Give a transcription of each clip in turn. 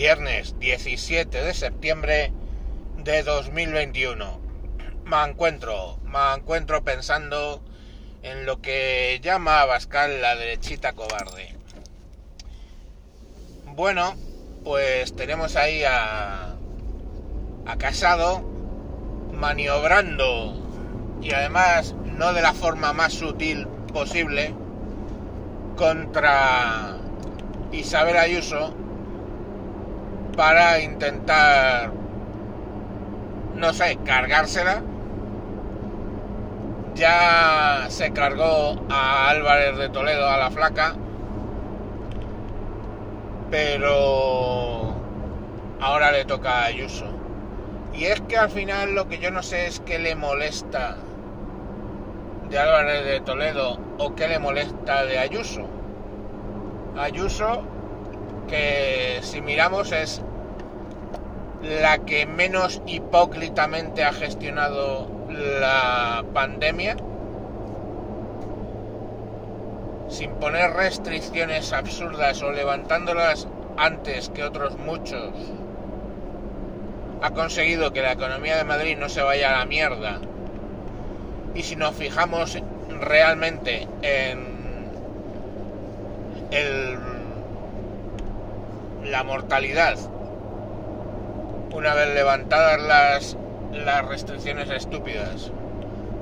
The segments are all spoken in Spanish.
viernes 17 de septiembre de 2021. Me encuentro, me encuentro pensando en lo que llama a Bascal la derechita cobarde. Bueno, pues tenemos ahí a, a Casado maniobrando y además no de la forma más sutil posible contra Isabel Ayuso para intentar, no sé, cargársela. Ya se cargó a Álvarez de Toledo, a la flaca, pero ahora le toca a Ayuso. Y es que al final lo que yo no sé es qué le molesta de Álvarez de Toledo o qué le molesta de Ayuso. Ayuso, que si miramos es la que menos hipócritamente ha gestionado la pandemia, sin poner restricciones absurdas o levantándolas antes que otros muchos, ha conseguido que la economía de Madrid no se vaya a la mierda. Y si nos fijamos realmente en el, la mortalidad una vez levantadas las, las restricciones estúpidas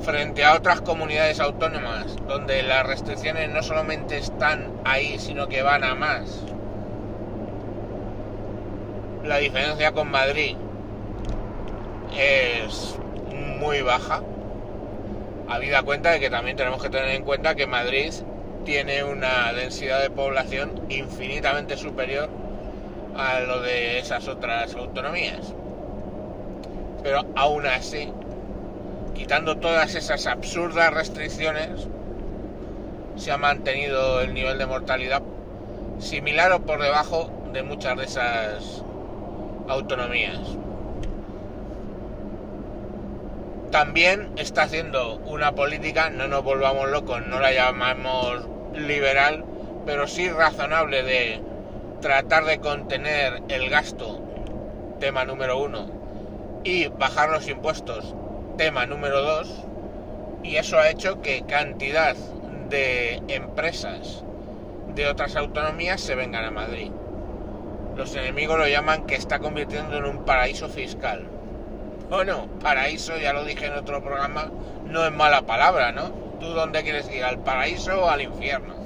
frente a otras comunidades autónomas donde las restricciones no solamente están ahí sino que van a más. La diferencia con Madrid es muy baja habida cuenta de que también tenemos que tener en cuenta que Madrid tiene una densidad de población infinitamente superior a lo de esas otras autonomías. Pero aún así, quitando todas esas absurdas restricciones, se ha mantenido el nivel de mortalidad similar o por debajo de muchas de esas autonomías. También está haciendo una política, no nos volvamos locos, no la llamamos liberal, pero sí razonable de tratar de contener el gasto, tema número uno, y bajar los impuestos, tema número dos, y eso ha hecho que cantidad de empresas de otras autonomías se vengan a Madrid. Los enemigos lo llaman que está convirtiendo en un paraíso fiscal. Bueno, paraíso, ya lo dije en otro programa, no es mala palabra, ¿no? ¿Tú dónde quieres ir? ¿Al paraíso o al infierno?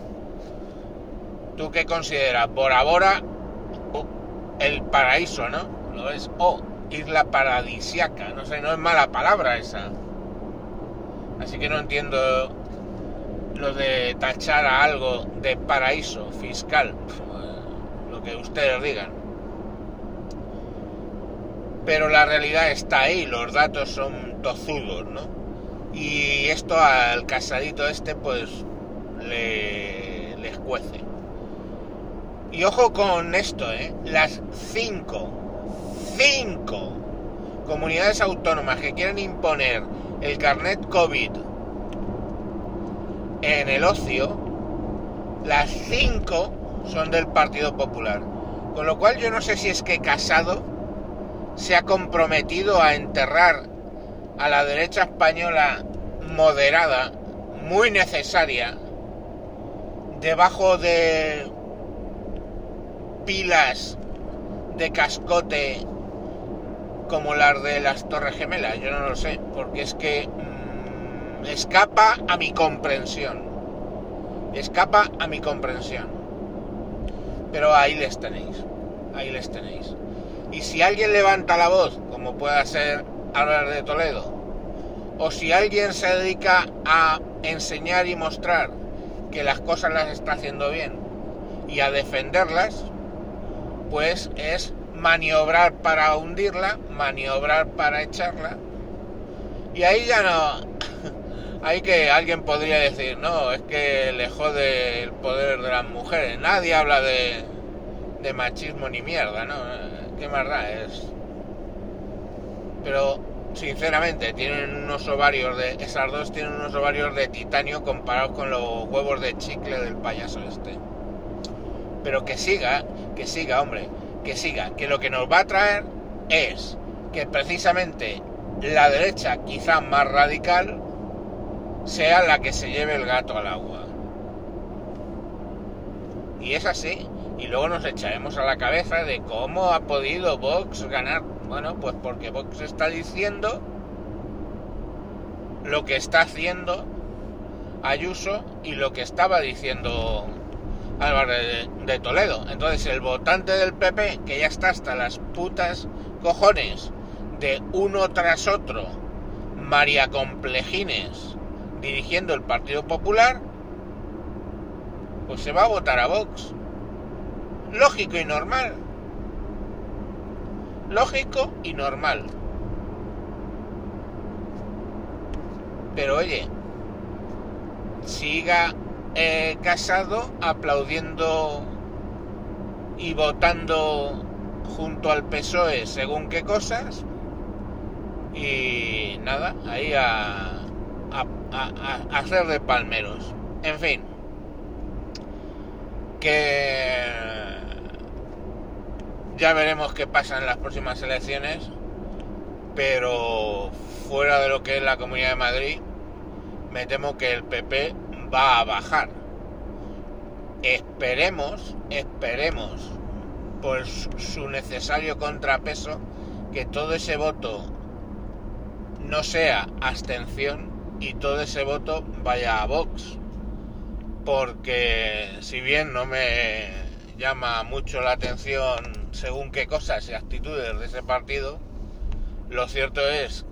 ¿Tú qué consideras? Bora Bora, el paraíso, ¿no? Lo es, o isla paradisiaca, no sé, no es mala palabra esa. Así que no entiendo lo de tachar a algo de paraíso fiscal, lo que ustedes digan. Pero la realidad está ahí, los datos son tozudos, ¿no? Y esto al casadito este, pues, le, les cuece. Y ojo con esto, ¿eh? Las cinco, cinco comunidades autónomas que quieren imponer el carnet COVID en el ocio, las cinco son del Partido Popular. Con lo cual yo no sé si es que Casado se ha comprometido a enterrar a la derecha española moderada, muy necesaria, debajo de pilas de cascote como las de las Torres Gemelas, yo no lo sé, porque es que mmm, escapa a mi comprensión. Escapa a mi comprensión. Pero ahí les tenéis, ahí les tenéis. Y si alguien levanta la voz, como pueda ser hablar de Toledo, o si alguien se dedica a enseñar y mostrar que las cosas las está haciendo bien y a defenderlas, pues es maniobrar para hundirla, maniobrar para echarla. Y ahí ya no... Hay que alguien podría decir, no, es que le jode el poder de las mujeres. Nadie habla de, de machismo ni mierda, ¿no? ¿Qué más? Es... Pero, sinceramente, tienen unos ovarios de... Esas dos tienen unos ovarios de titanio comparados con los huevos de chicle del payaso este pero que siga, que siga, hombre, que siga, que lo que nos va a traer es que precisamente la derecha, quizá más radical, sea la que se lleve el gato al agua. Y es así. Y luego nos echaremos a la cabeza de cómo ha podido Vox ganar. Bueno, pues porque Vox está diciendo lo que está haciendo Ayuso y lo que estaba diciendo Álvarez de, Toledo. Entonces el votante del PP, que ya está hasta las putas cojones de uno tras otro, María Complejines, dirigiendo el Partido Popular, pues se va a votar a Vox. Lógico y normal. Lógico y normal. Pero oye, siga Casado aplaudiendo y votando junto al PSOE según qué cosas. Y nada, ahí a, a hacer de palmeros. En fin, que ya veremos qué pasa en las próximas elecciones, pero fuera de lo que es la Comunidad de Madrid, me temo que el PP va a bajar. Esperemos, esperemos, por su necesario contrapeso, que todo ese voto no sea abstención y todo ese voto vaya a Vox. Porque si bien no me llama mucho la atención según qué cosas y actitudes de ese partido, lo cierto es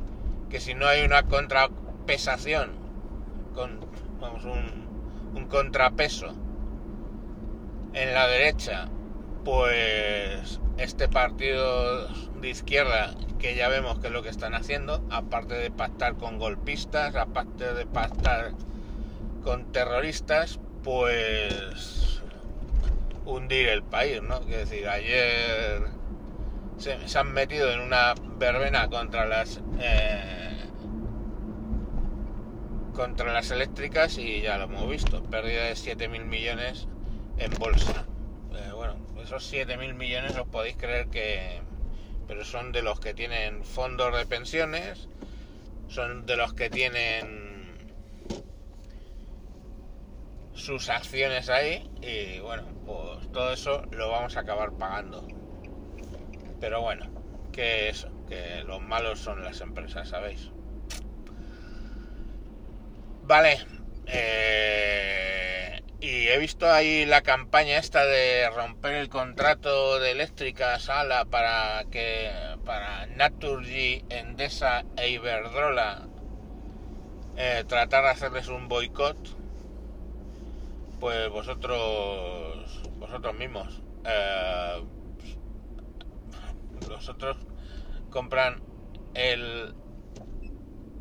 que si no hay una contrapesación con vamos, un, contrapeso en la derecha, pues este partido de izquierda, que ya vemos que es lo que están haciendo, aparte de pactar con golpistas, aparte de pactar con terroristas, pues hundir el país, ¿no? Quiero decir, ayer se, han metido en una verbena contra las eh, contra las eléctricas y ya lo hemos visto, pérdida de 7.000 millones en bolsa. Eh, bueno, esos 7.000 millones os podéis creer que... Pero son de los que tienen fondos de pensiones, son de los que tienen sus acciones ahí y bueno, pues todo eso lo vamos a acabar pagando. Pero bueno, que eso, que los malos son las empresas, ¿sabéis? Vale. Eh, y he visto ahí la campaña esta de romper el contrato de eléctrica Sala para que para Naturgy, Endesa e Iberdrola eh, tratar de hacerles un boicot. Pues vosotros vosotros mismos eh, vosotros compran el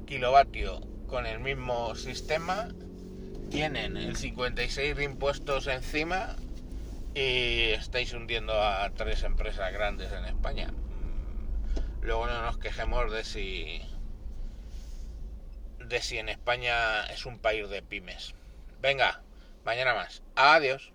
kilovatio con el mismo sistema, tienen el 56 de impuestos encima y estáis hundiendo a tres empresas grandes en España. Luego no nos quejemos de si de si en España es un país de pymes. Venga, mañana más. Adiós.